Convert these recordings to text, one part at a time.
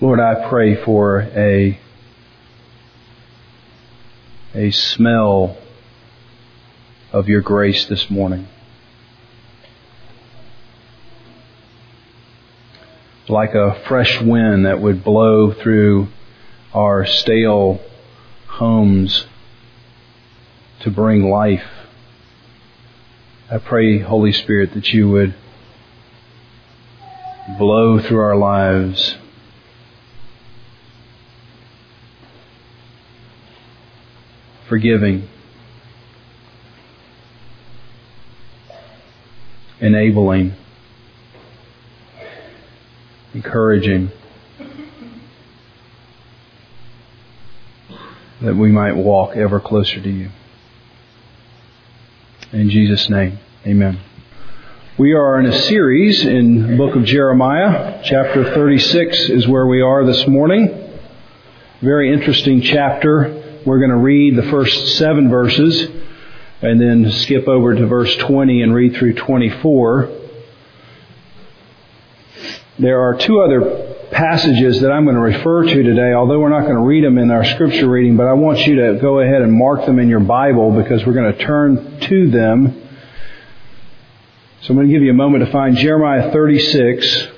Lord, I pray for a, a smell of your grace this morning. Like a fresh wind that would blow through our stale homes to bring life. I pray, Holy Spirit, that you would blow through our lives forgiving, enabling, encouraging, that we might walk ever closer to you. In Jesus' name, amen. We are in a series in the book of Jeremiah. Chapter 36 is where we are this morning. Very interesting chapter. We're going to read the first seven verses and then skip over to verse 20 and read through 24. There are two other passages that I'm going to refer to today, although we're not going to read them in our scripture reading, but I want you to go ahead and mark them in your Bible because we're going to turn to them. So I'm going to give you a moment to find Jeremiah 36.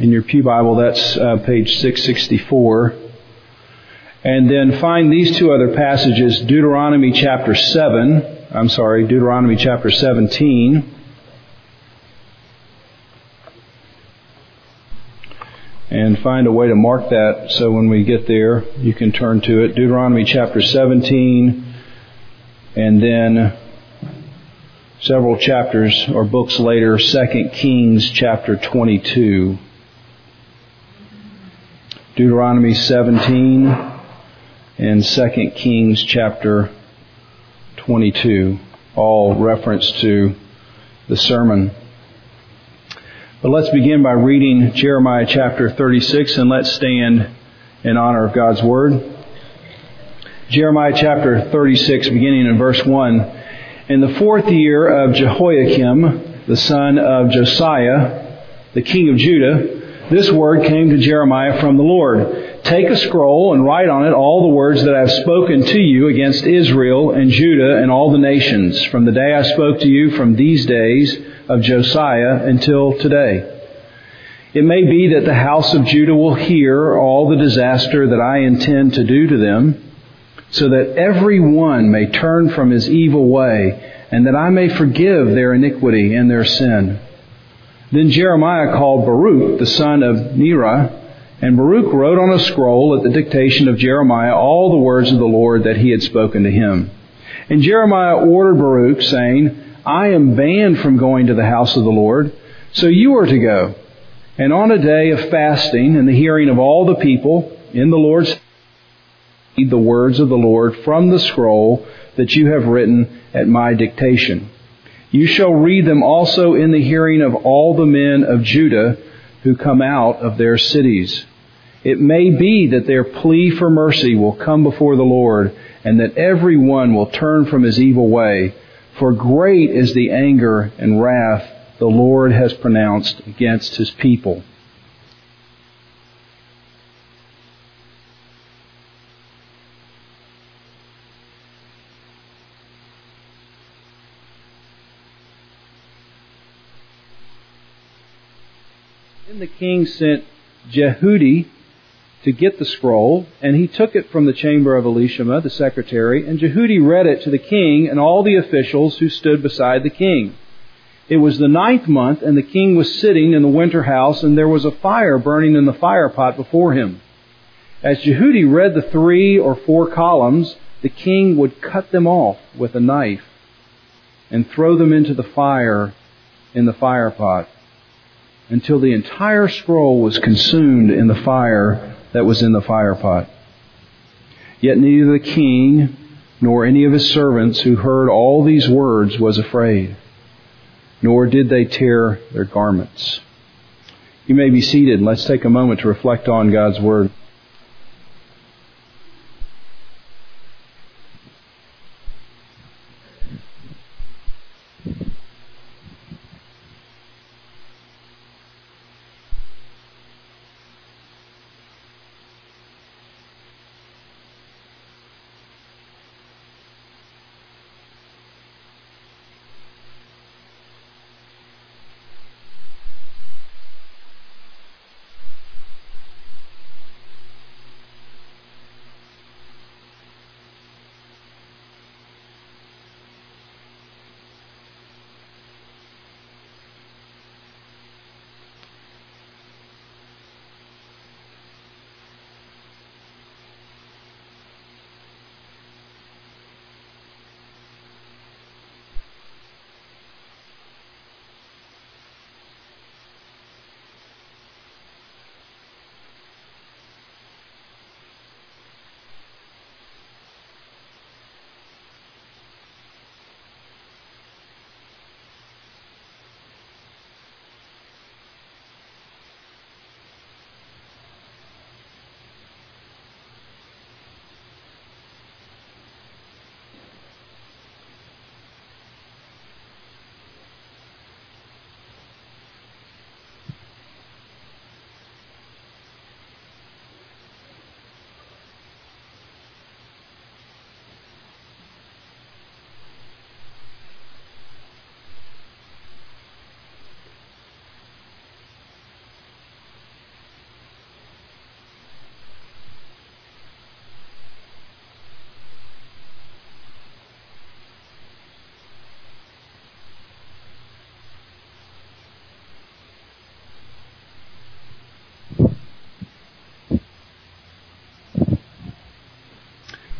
In your Pew Bible, that's uh, page 664. And then find these two other passages, Deuteronomy chapter 7, I'm sorry, Deuteronomy chapter 17. And find a way to mark that so when we get there, you can turn to it. Deuteronomy chapter 17, and then several chapters or books later, 2 Kings chapter 22. Deuteronomy 17 and 2 Kings chapter 22, all reference to the sermon. But let's begin by reading Jeremiah chapter 36 and let's stand in honor of God's Word. Jeremiah chapter 36 beginning in verse 1. In the fourth year of Jehoiakim, the son of Josiah, the king of Judah, this word came to Jeremiah from the Lord. Take a scroll and write on it all the words that I have spoken to you against Israel and Judah and all the nations from the day I spoke to you from these days of Josiah until today. It may be that the house of Judah will hear all the disaster that I intend to do to them, so that every one may turn from his evil way, and that I may forgive their iniquity and their sin. Then Jeremiah called Baruch, the son of Neriah, and Baruch wrote on a scroll at the dictation of Jeremiah all the words of the Lord that he had spoken to him. And Jeremiah ordered Baruch, saying, I am banned from going to the house of the Lord, so you are to go. And on a day of fasting and the hearing of all the people in the Lord's read the words of the Lord from the scroll that you have written at my dictation. You shall read them also in the hearing of all the men of Judah who come out of their cities. It may be that their plea for mercy will come before the Lord, and that every one will turn from his evil way. For great is the anger and wrath the Lord has pronounced against his people. The king sent Jehudi to get the scroll, and he took it from the chamber of Elishama, the secretary, and Jehudi read it to the king and all the officials who stood beside the king. It was the ninth month, and the king was sitting in the winter house, and there was a fire burning in the firepot before him. As Jehudi read the three or four columns, the king would cut them off with a knife and throw them into the fire in the firepot until the entire scroll was consumed in the fire that was in the firepot. Yet neither the king nor any of his servants who heard all these words was afraid, nor did they tear their garments. You may be seated. Let's take a moment to reflect on God's Word.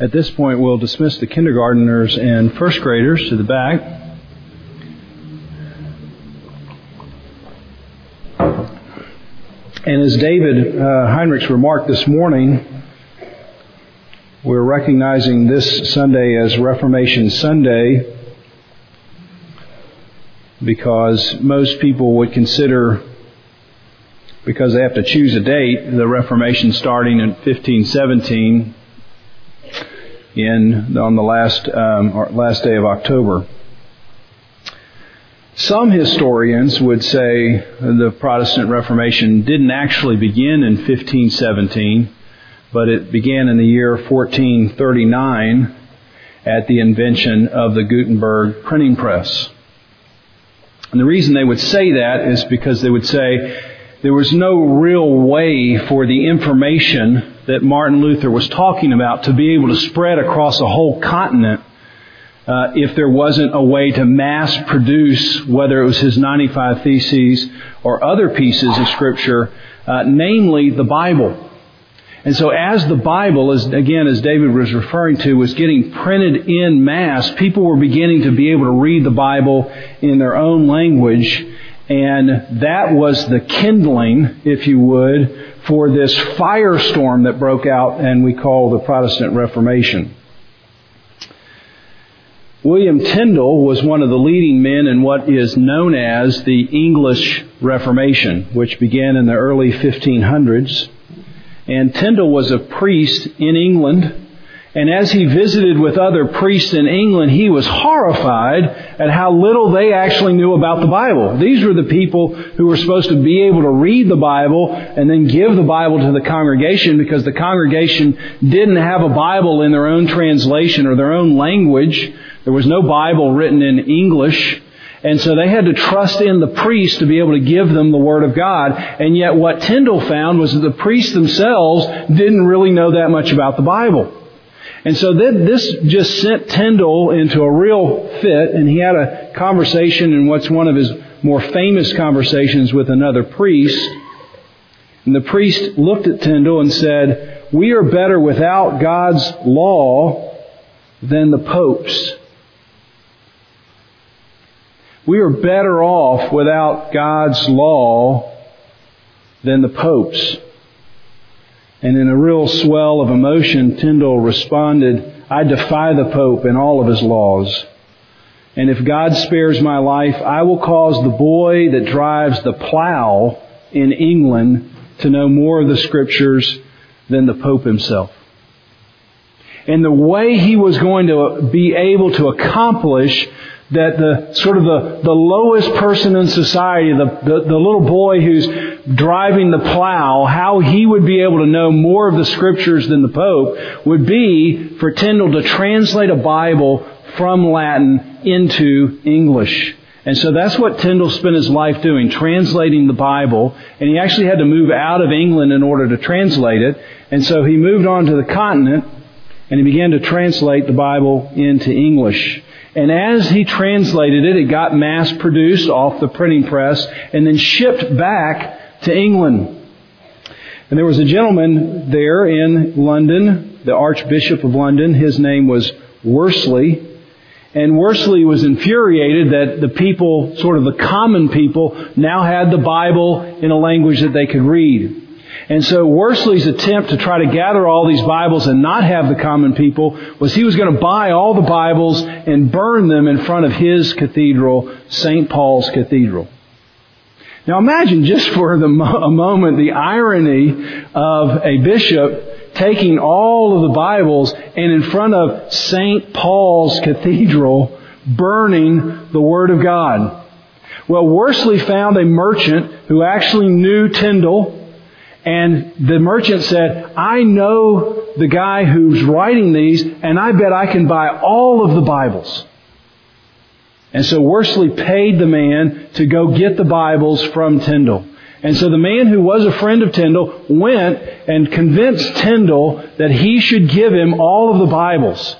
At this point, we'll dismiss the kindergarteners and first graders to the back. And as David uh, Heinrichs remarked this morning, we're recognizing this Sunday as Reformation Sunday because most people would consider, because they have to choose a date, the Reformation starting in 1517 in on the last um, last day of October. Some historians would say the Protestant Reformation didn't actually begin in 1517, but it began in the year 1439 at the invention of the Gutenberg printing press. And the reason they would say that is because they would say there was no real way for the information that Martin Luther was talking about to be able to spread across a whole continent uh, if there wasn't a way to mass produce, whether it was his 95 Theses or other pieces of Scripture, uh, namely the Bible. And so as the Bible, as again, as David was referring to, was getting printed in mass, people were beginning to be able to read the Bible in their own language, and that was the kindling, if you would, for this firestorm that broke out and we call the Protestant Reformation. William Tyndale was one of the leading men in what is known as the English Reformation, which began in the early 1500s. And Tyndale was a priest in England and as he visited with other priests in England, he was horrified at how little they actually knew about the Bible. These were the people who were supposed to be able to read the Bible and then give the Bible to the congregation because the congregation didn't have a Bible in their own translation or their own language. There was no Bible written in English. And so they had to trust in the priest to be able to give them the Word of God. And yet what Tyndale found was that the priests themselves didn't really know that much about the Bible. And so then this just sent Tyndale into a real fit, and he had a conversation in what's one of his more famous conversations with another priest. And the priest looked at Tyndale and said, We are better without God's law than the popes. We are better off without God's law than the popes. And in a real swell of emotion, Tyndale responded, I defy the Pope and all of his laws. And if God spares my life, I will cause the boy that drives the plow in England to know more of the scriptures than the Pope himself. And the way he was going to be able to accomplish that the sort of the, the lowest person in society, the, the, the little boy who's driving the plow, how he would be able to know more of the scriptures than the Pope would be for Tyndale to translate a Bible from Latin into English. And so that's what Tyndale spent his life doing, translating the Bible. And he actually had to move out of England in order to translate it. And so he moved on to the continent and he began to translate the Bible into English. And as he translated it, it got mass produced off the printing press and then shipped back to England. And there was a gentleman there in London, the Archbishop of London. His name was Worsley. And Worsley was infuriated that the people, sort of the common people, now had the Bible in a language that they could read. And so Worsley's attempt to try to gather all these Bibles and not have the common people was he was going to buy all the Bibles and burn them in front of his cathedral, St. Paul's Cathedral. Now imagine just for the, a moment the irony of a bishop taking all of the Bibles and in front of St. Paul's Cathedral burning the Word of God. Well, Worsley found a merchant who actually knew Tyndale and the merchant said, I know the guy who's writing these, and I bet I can buy all of the Bibles. And so Worsley paid the man to go get the Bibles from Tyndale. And so the man who was a friend of Tyndale went and convinced Tyndale that he should give him all of the Bibles.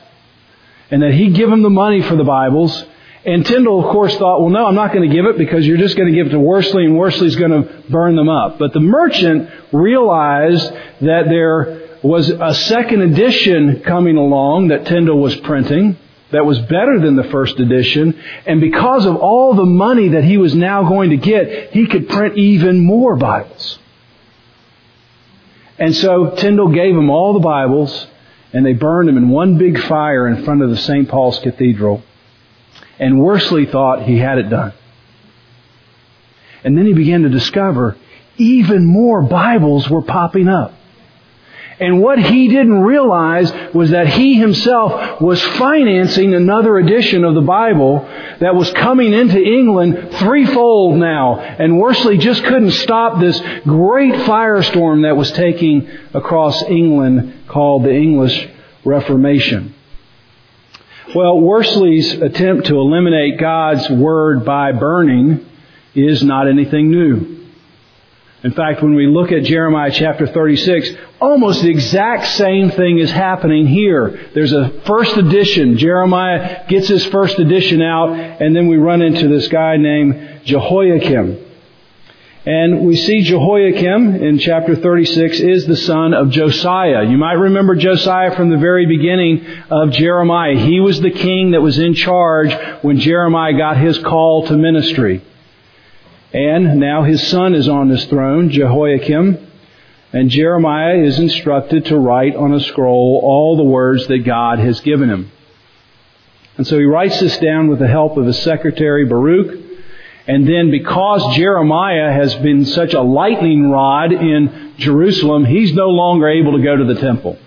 And that he'd give him the money for the Bibles and Tyndale, of course, thought, well, no, I'm not going to give it because you're just going to give it to Worsley and Worsley's going to burn them up. But the merchant realized that there was a second edition coming along that Tyndale was printing that was better than the first edition. And because of all the money that he was now going to get, he could print even more Bibles. And so Tyndale gave him all the Bibles and they burned them in one big fire in front of the St. Paul's Cathedral. And Worsley thought he had it done. And then he began to discover even more Bibles were popping up. And what he didn't realize was that he himself was financing another edition of the Bible that was coming into England threefold now. And Worsley just couldn't stop this great firestorm that was taking across England called the English Reformation. Well, Worsley's attempt to eliminate God's Word by burning is not anything new. In fact, when we look at Jeremiah chapter 36, almost the exact same thing is happening here. There's a first edition. Jeremiah gets his first edition out, and then we run into this guy named Jehoiakim. And we see Jehoiakim in chapter 36 is the son of Josiah. You might remember Josiah from the very beginning of Jeremiah. He was the king that was in charge when Jeremiah got his call to ministry. And now his son is on his throne, Jehoiakim, and Jeremiah is instructed to write on a scroll all the words that God has given him. And so he writes this down with the help of his secretary, Baruch. And then because Jeremiah has been such a lightning rod in Jerusalem, he's no longer able to go to the temple.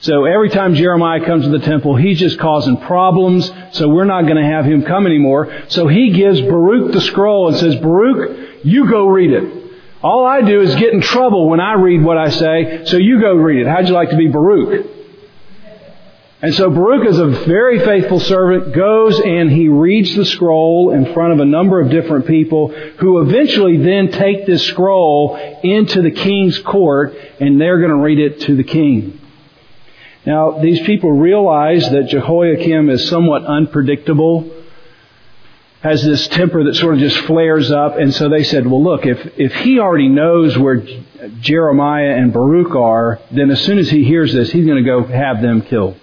So every time Jeremiah comes to the temple, he's just causing problems, so we're not going to have him come anymore. So he gives Baruch the scroll and says, Baruch, you go read it. All I do is get in trouble when I read what I say, so you go read it. How'd you like to be Baruch? And so Baruch is a very faithful servant, goes and he reads the scroll in front of a number of different people who eventually then take this scroll into the king's court and they're going to read it to the king. Now, these people realize that Jehoiakim is somewhat unpredictable, has this temper that sort of just flares up, and so they said, well look, if, if he already knows where Jeremiah and Baruch are, then as soon as he hears this, he's going to go have them killed.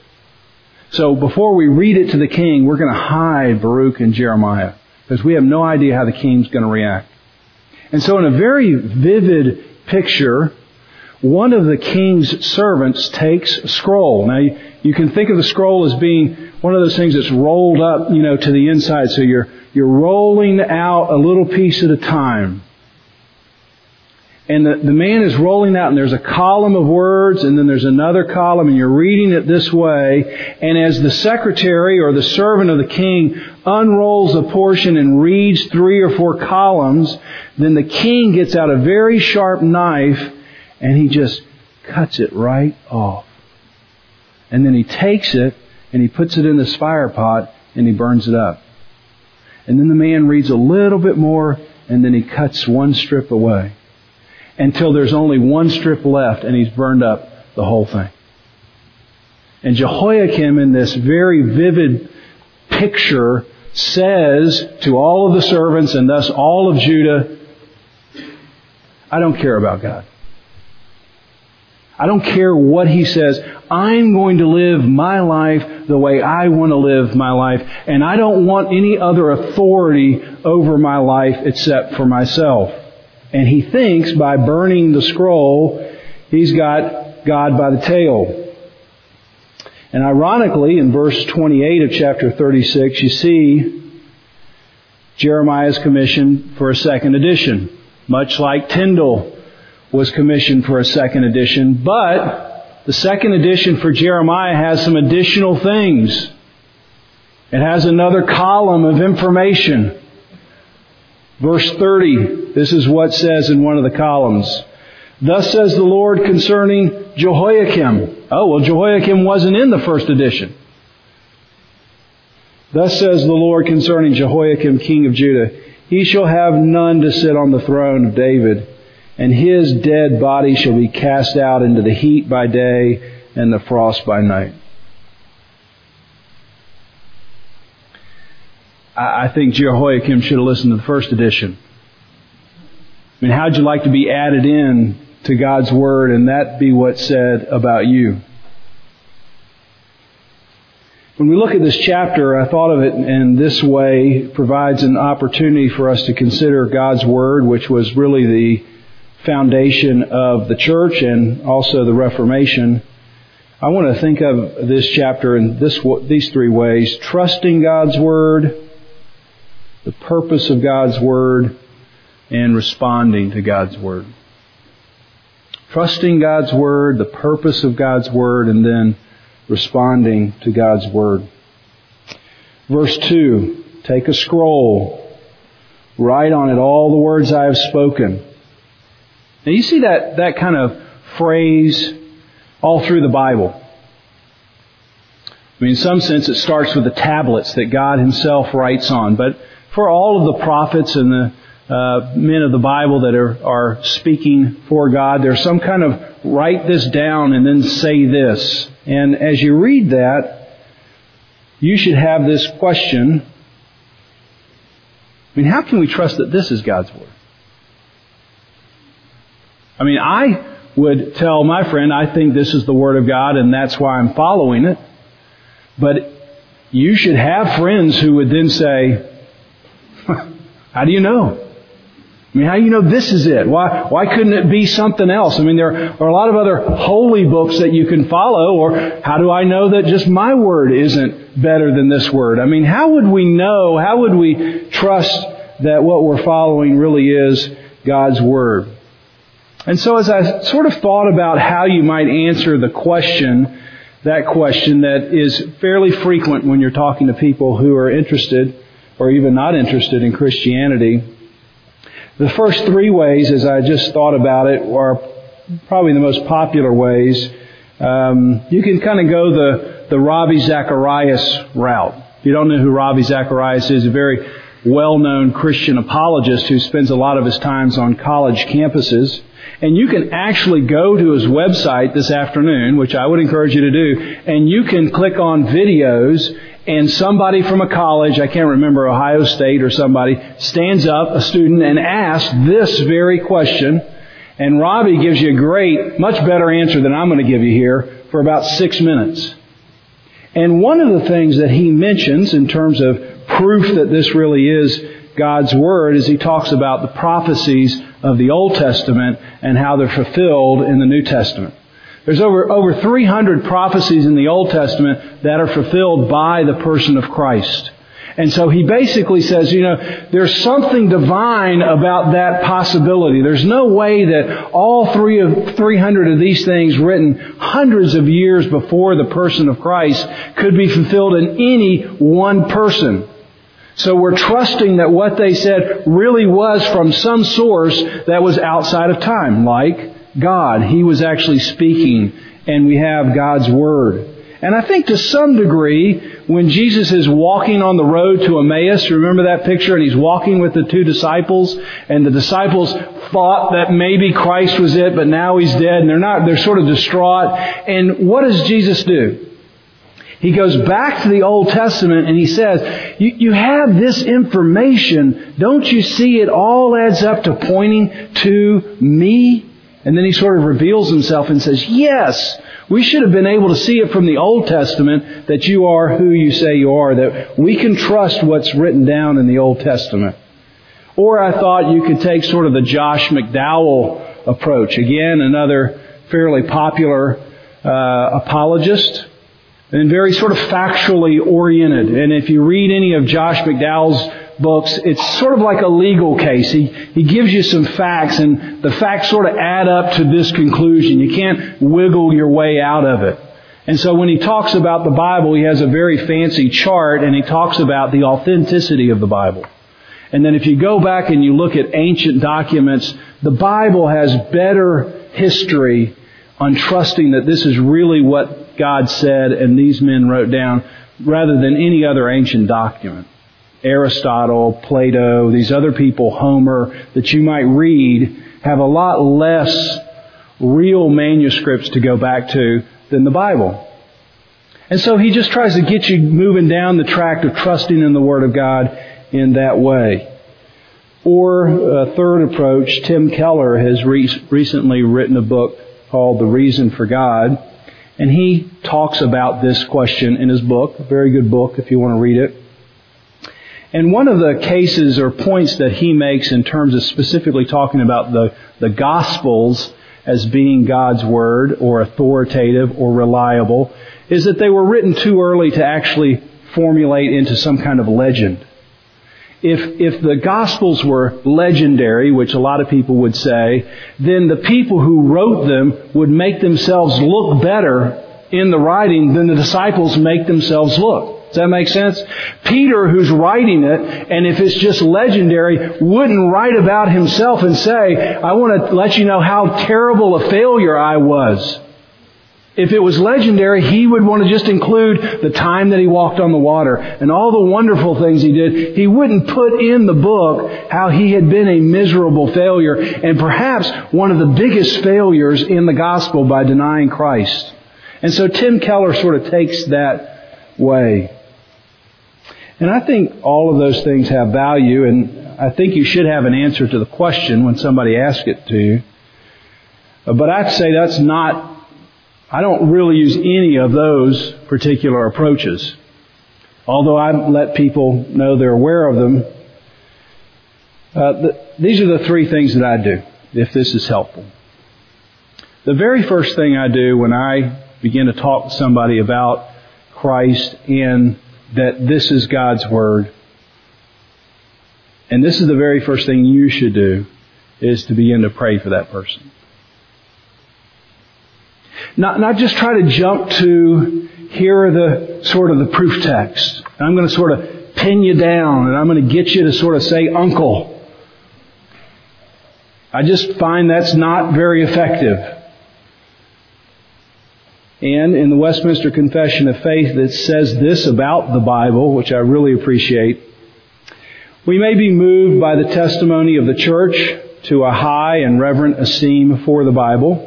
So before we read it to the king, we're going to hide Baruch and Jeremiah, because we have no idea how the king's going to react. And so in a very vivid picture, one of the king's servants takes a scroll. Now, you, you, can think of the scroll as being one of those things that's rolled up, you know, to the inside. So you're, you're rolling out a little piece at a time. And the, the man is rolling out and there's a column of words and then there's another column and you're reading it this way. And as the secretary or the servant of the king unrolls a portion and reads three or four columns, then the king gets out a very sharp knife and he just cuts it right off. And then he takes it and he puts it in this fire pot and he burns it up. And then the man reads a little bit more and then he cuts one strip away until there's only one strip left and he's burned up the whole thing. And Jehoiakim in this very vivid picture says to all of the servants and thus all of Judah, I don't care about God. I don't care what he says. I'm going to live my life the way I want to live my life. And I don't want any other authority over my life except for myself. And he thinks by burning the scroll, he's got God by the tail. And ironically, in verse 28 of chapter 36, you see Jeremiah's commission for a second edition. Much like Tyndale was commissioned for a second edition, but the second edition for Jeremiah has some additional things. It has another column of information. Verse 30, this is what says in one of the columns. Thus says the Lord concerning Jehoiakim. Oh, well, Jehoiakim wasn't in the first edition. Thus says the Lord concerning Jehoiakim, king of Judah. He shall have none to sit on the throne of David and his dead body shall be cast out into the heat by day and the frost by night. I think Jehoiakim should have listened to the first edition. I mean, how'd you like to be added in to God's Word and that be what's said about you. When we look at this chapter, I thought of it in this way, it provides an opportunity for us to consider God's Word, which was really the foundation of the church and also the Reformation. I want to think of this chapter in this, these three ways. Trusting God's Word, the purpose of God's Word, and responding to God's Word. Trusting God's Word, the purpose of God's Word, and then responding to God's Word. Verse 2, take a scroll, write on it all the words I have spoken. Now you see that, that kind of phrase all through the Bible. I mean, in some sense, it starts with the tablets that God Himself writes on. But for all of the prophets and the uh, men of the Bible that are, are speaking for God, there's some kind of write this down and then say this. And as you read that, you should have this question. I mean, how can we trust that this is God's Word? I mean, I would tell my friend, I think this is the Word of God and that's why I'm following it. But you should have friends who would then say, how do you know? I mean, how do you know this is it? Why, why couldn't it be something else? I mean, there are a lot of other holy books that you can follow, or how do I know that just my word isn't better than this word? I mean, how would we know, how would we trust that what we're following really is God's word? And so as I sort of thought about how you might answer the question, that question that is fairly frequent when you're talking to people who are interested or even not interested in Christianity, the first three ways, as I just thought about it, are probably the most popular ways. Um, you can kind of go the, the Ravi Zacharias route. If you don't know who Ravi Zacharias is, a very well-known Christian apologist who spends a lot of his times on college campuses. And you can actually go to his website this afternoon, which I would encourage you to do, and you can click on videos and somebody from a college, I can't remember, Ohio State or somebody, stands up, a student, and asks this very question. And Ravi gives you a great, much better answer than I'm going to give you here for about six minutes. And one of the things that he mentions in terms of proof that this really is God's Word as he talks about the prophecies of the Old Testament and how they're fulfilled in the New Testament. There's over, over 300 prophecies in the Old Testament that are fulfilled by the person of Christ. And so he basically says, you know, there's something divine about that possibility. There's no way that all three of 300 of these things written hundreds of years before the person of Christ could be fulfilled in any one person. So we're trusting that what they said really was from some source that was outside of time, like God. He was actually speaking, and we have God's Word. And I think to some degree, when Jesus is walking on the road to Emmaus, remember that picture? And he's walking with the two disciples, and the disciples thought that maybe Christ was it, but now he's dead, and they're not, they're sort of distraught. And what does Jesus do? He goes back to the Old Testament and he says, you, you have this information. Don't you see it all adds up to pointing to me? And then he sort of reveals himself and says, yes, we should have been able to see it from the Old Testament that you are who you say you are, that we can trust what's written down in the Old Testament. Or I thought you could take sort of the Josh McDowell approach. Again, another fairly popular uh, apologist and very sort of factually oriented. And if you read any of Josh McDowell's books, it's sort of like a legal case. He, he gives you some facts and the facts sort of add up to this conclusion. You can't wiggle your way out of it. And so when he talks about the Bible, he has a very fancy chart and he talks about the authenticity of the Bible. And then if you go back and you look at ancient documents, the Bible has better history on trusting that this is really what God said and these men wrote down rather than any other ancient document. Aristotle, Plato, these other people, Homer, that you might read, have a lot less real manuscripts to go back to than the Bible. And so he just tries to get you moving down the track of trusting in the Word of God in that way. Or a third approach, Tim Keller has re- recently written a book called The Reason for God, and he talks about this question in his book, a very good book if you want to read it. And one of the cases or points that he makes in terms of specifically talking about the, the Gospels as being God's Word or authoritative or reliable is that they were written too early to actually formulate into some kind of legend. If, if the Gospels were legendary, which a lot of people would say, then the people who wrote them would make themselves look better in the writing than the disciples make themselves look. Does that make sense? Peter, who's writing it, and if it's just legendary, wouldn't write about himself and say, I want to let you know how terrible a failure I was. If it was legendary, he would want to just include the time that he walked on the water and all the wonderful things he did. He wouldn't put in the book how he had been a miserable failure and perhaps one of the biggest failures in the gospel by denying Christ. And so Tim Keller sort of takes that way. And I think all of those things have value, and I think you should have an answer to the question when somebody asks it to you. But I'd say that's not, I don't really use any of those particular approaches. Although I let people know they're aware of them. Uh, the, these are the three things that I do, if this is helpful. The very first thing I do when I begin to talk to somebody about Christ and that this is God's Word. And this is the very first thing you should do is to begin to pray for that person. Not, not just try to jump to here are the sort of the proof text. I'm going to sort of pin you down and I'm going to get you to sort of say uncle. I just find that's not very effective. And in the Westminster Confession of Faith that says this about the Bible, which I really appreciate, we may be moved by the testimony of the church to a high and reverent esteem for the Bible,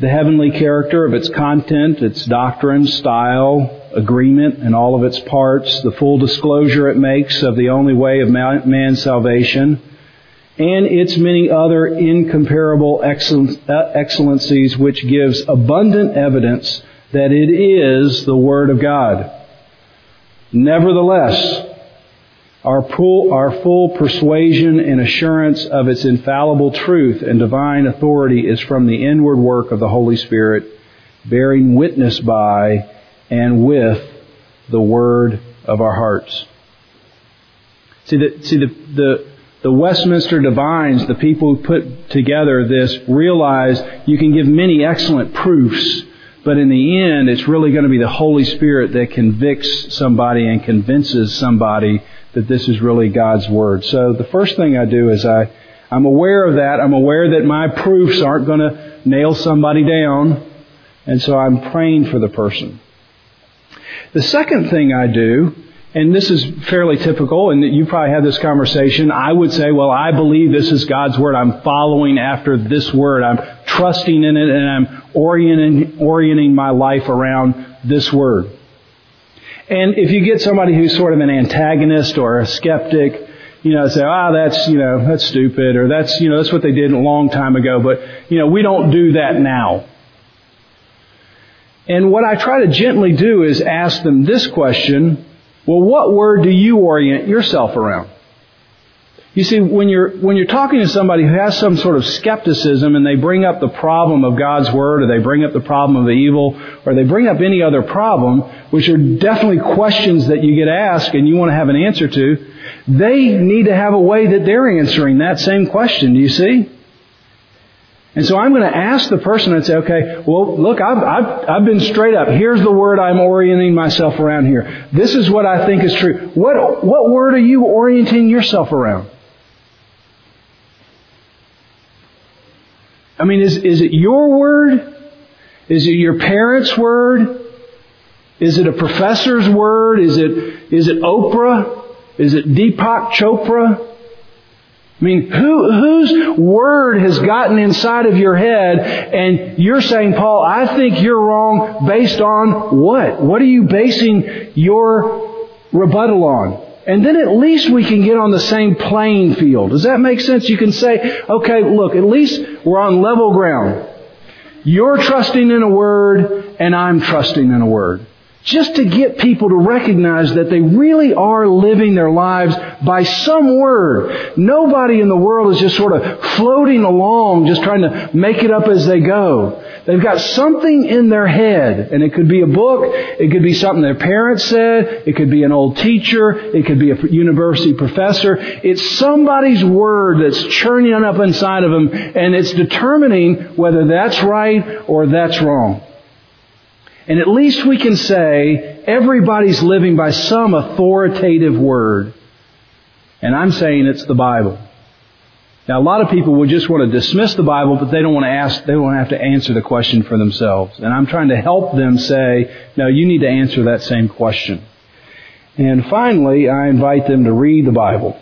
the heavenly character of its content, its doctrine, style, agreement, and all of its parts, the full disclosure it makes of the only way of man's salvation, and its many other incomparable uh, excellencies which gives abundant evidence that it is the Word of God. Nevertheless, our full, our full persuasion and assurance of its infallible truth and divine authority is from the inward work of the Holy Spirit, bearing witness by and with the Word of our hearts. See, the, see the, the, the Westminster Divines, the people who put together this, realize you can give many excellent proofs, but in the end, it's really going to be the Holy Spirit that convicts somebody and convinces somebody that this is really God's Word. So the first thing I do is I, I'm aware of that. I'm aware that my proofs aren't going to nail somebody down, and so I'm praying for the person. The second thing I do and this is fairly typical, and you probably had this conversation. I would say, well, I believe this is God's Word. I'm following after this Word. I'm trusting in it, and I'm orienting, orienting my life around this Word. And if you get somebody who's sort of an antagonist or a skeptic, you know, say, ah, oh, that's, you know, that's stupid, or that's, you know, that's what they did a long time ago, but, you know, we don't do that now. And what I try to gently do is ask them this question, well, what word do you orient yourself around? You see, when you're, when you're talking to somebody who has some sort of skepticism and they bring up the problem of God's Word or they bring up the problem of the evil or they bring up any other problem, which are definitely questions that you get asked and you want to have an answer to, they need to have a way that they're answering that same question. Do you see? And so I'm going to ask the person and say, okay, well, look, I've, I've, I've been straight up. Here's the word I'm orienting myself around here. This is what I think is true. What, what word are you orienting yourself around? I mean, is, is it your word? Is it your parents' word? Is it a professor's word? Is it, is it Oprah? Is it Deepak Chopra? I mean, who, whose word has gotten inside of your head and you're saying, Paul, I think you're wrong based on what? What are you basing your rebuttal on? And then at least we can get on the same playing field. Does that make sense? You can say, okay, look, at least we're on level ground. You're trusting in a word and I'm trusting in a word just to get people to recognize that they really are living their lives by some word. Nobody in the world is just sort of floating along, just trying to make it up as they go. They've got something in their head, and it could be a book, it could be something their parents said, it could be an old teacher, it could be a university professor. It's somebody's word that's churning up inside of them, and it's determining whether that's right or that's wrong. And at least we can say everybody's living by some authoritative word. And I'm saying it's the Bible. Now a lot of people would just want to dismiss the Bible, but they don't want to ask, they don't have to answer the question for themselves. And I'm trying to help them say, no, you need to answer that same question. And finally, I invite them to read the Bible.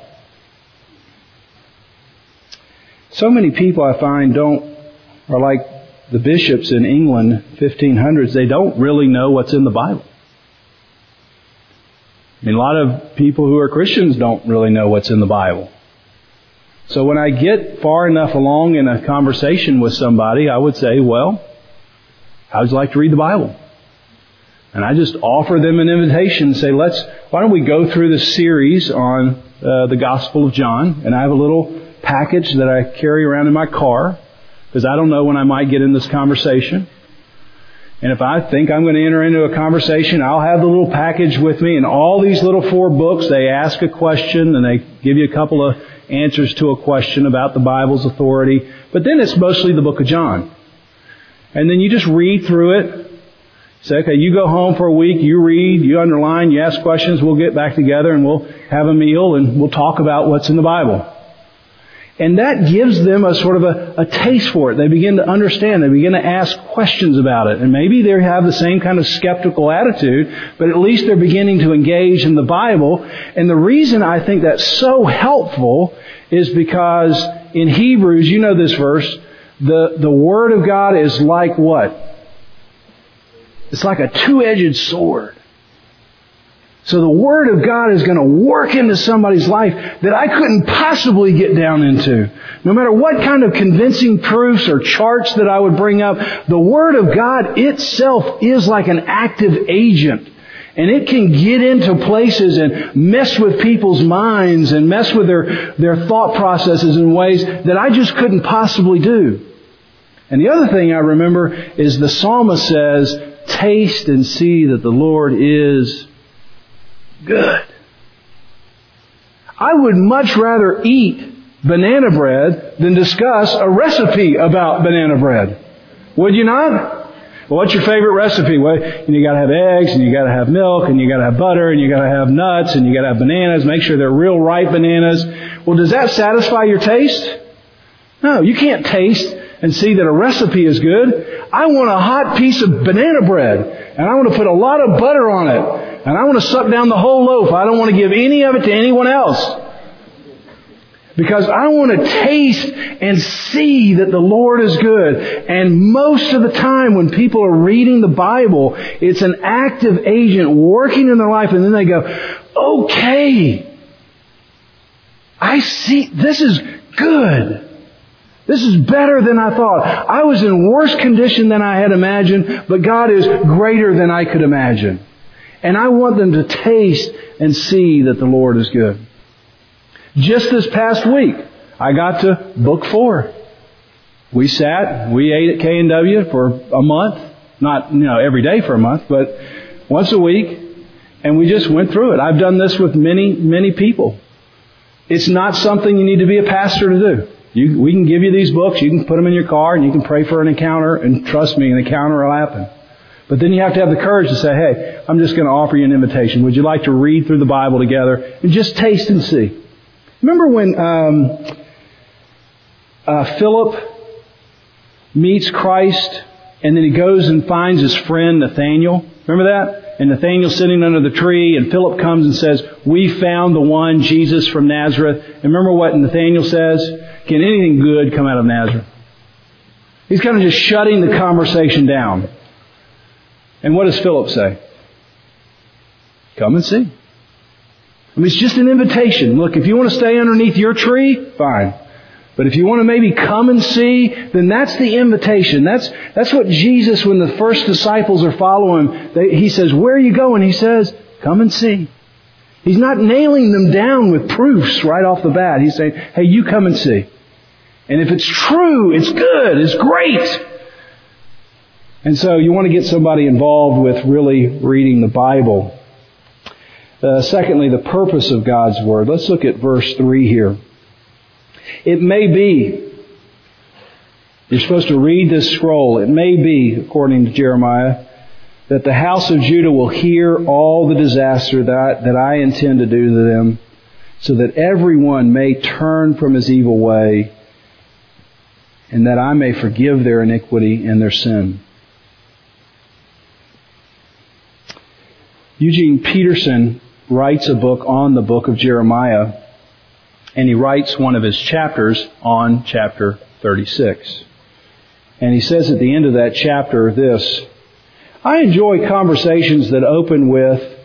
So many people I find don't, are like the bishops in England, 1500s, they don't really know what's in the Bible. I mean, a lot of people who are Christians don't really know what's in the Bible. So when I get far enough along in a conversation with somebody, I would say, well, how would you like to read the Bible? And I just offer them an invitation and say, let's, why don't we go through this series on uh, the Gospel of John? And I have a little package that I carry around in my car because I don't know when I might get in this conversation. And if I think I'm going to enter into a conversation, I'll have the little package with me and all these little four books, they ask a question and they give you a couple of answers to a question about the Bible's authority. But then it's mostly the book of John. And then you just read through it. Say, okay, you go home for a week, you read, you underline, you ask questions, we'll get back together and we'll have a meal and we'll talk about what's in the Bible. And that gives them a sort of a, a, taste for it. They begin to understand. They begin to ask questions about it. And maybe they have the same kind of skeptical attitude, but at least they're beginning to engage in the Bible. And the reason I think that's so helpful is because in Hebrews, you know this verse, the, the Word of God is like what? It's like a two-edged sword. So the Word of God is going to work into somebody's life that I couldn't possibly get down into. No matter what kind of convincing proofs or charts that I would bring up, the Word of God itself is like an active agent. And it can get into places and mess with people's minds and mess with their, their thought processes in ways that I just couldn't possibly do. And the other thing I remember is the psalmist says, taste and see that the Lord is good. I would much rather eat banana bread than discuss a recipe about banana bread. Would you not? Well, what's your favorite recipe? Well, you gotta have eggs, and you gotta have milk, and you gotta have butter, and you gotta have nuts, and you gotta have bananas. Make sure they're real ripe bananas. Well, does that satisfy your taste? No, you can't taste and see that a recipe is good. I want a hot piece of banana bread, and I want to put a lot of butter on it, and I want to suck down the whole loaf. I don't want to give any of it to anyone else. Because I want to taste and see that the Lord is good. And most of the time when people are reading the Bible, it's an active agent working in their life and then they go, okay, I see, this is good. This is better than I thought. I was in worse condition than I had imagined, but God is greater than I could imagine. And I want them to taste and see that the Lord is good. Just this past week, I got to book four. We sat, we ate at K&W for a month. Not, you know, every day for a month, but once a week. And we just went through it. I've done this with many, many people. It's not something you need to be a pastor to do. You, we can give you these books, you can put them in your car, and you can pray for an encounter, and trust me, an encounter will happen. But then you have to have the courage to say, hey, I'm just going to offer you an invitation. Would you like to read through the Bible together and just taste and see? Remember when um, uh, Philip meets Christ and then he goes and finds his friend Nathaniel? Remember that? And Nathaniel's sitting under the tree and Philip comes and says, we found the one, Jesus from Nazareth. And remember what Nathaniel says? Can anything good come out of Nazareth? He's kind of just shutting the conversation down. And what does Philip say? Come and see. I mean, it's just an invitation. Look, if you want to stay underneath your tree, fine. But if you want to maybe come and see, then that's the invitation. That's, that's what Jesus, when the first disciples are following, they, he says, where are you going? He says, come and see. He's not nailing them down with proofs right off the bat. He's saying, hey, you come and see. And if it's true, it's good, it's great. And so you want to get somebody involved with really reading the Bible. Uh, secondly, the purpose of God's Word. Let's look at verse 3 here. It may be, you're supposed to read this scroll, it may be, according to Jeremiah, that the house of Judah will hear all the disaster that, that I intend to do to them, so that everyone may turn from his evil way, and that I may forgive their iniquity and their sin. Eugene Peterson writes a book on the book of Jeremiah, and he writes one of his chapters on chapter 36. And he says at the end of that chapter this, I enjoy conversations that open with,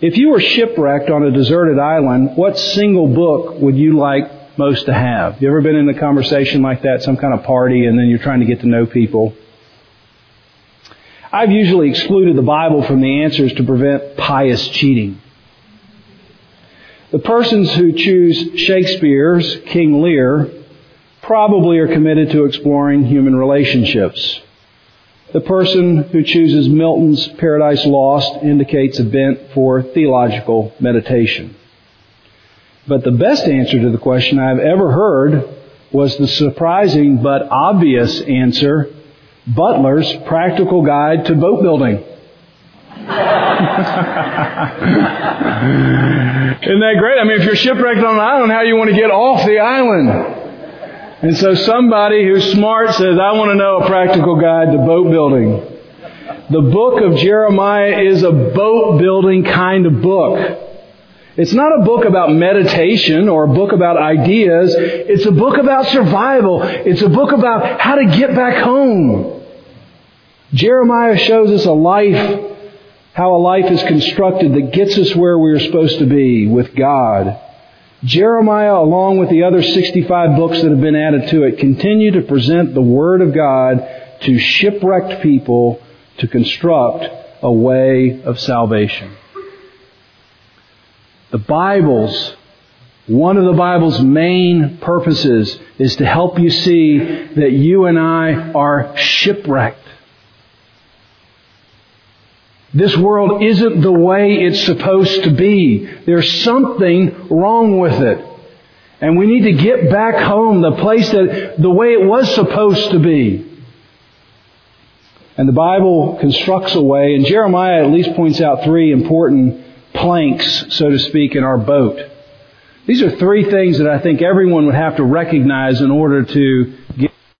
if you were shipwrecked on a deserted island, what single book would you like most to have? You ever been in a conversation like that, some kind of party, and then you're trying to get to know people? I've usually excluded the Bible from the answers to prevent pious cheating. The persons who choose Shakespeare's King Lear probably are committed to exploring human relationships. The person who chooses Milton's Paradise Lost indicates a bent for theological meditation. But the best answer to the question I've ever heard was the surprising but obvious answer, Butler's Practical Guide to Boat Building. Isn't that great? I mean, if you're shipwrecked on an island, how you want to get off the island? And so somebody who's smart says, I want to know a practical guide to boat building. The book of Jeremiah is a boat building kind of book. It's not a book about meditation or a book about ideas. It's a book about survival. It's a book about how to get back home. Jeremiah shows us a life how a life is constructed that gets us where we are supposed to be with God. Jeremiah, along with the other 65 books that have been added to it, continue to present the Word of God to shipwrecked people to construct a way of salvation. The Bible's, one of the Bible's main purposes is to help you see that you and I are shipwrecked. This world isn't the way it's supposed to be. There's something wrong with it. And we need to get back home, the place that, the way it was supposed to be. And the Bible constructs a way, and Jeremiah at least points out three important planks, so to speak, in our boat. These are three things that I think everyone would have to recognize in order to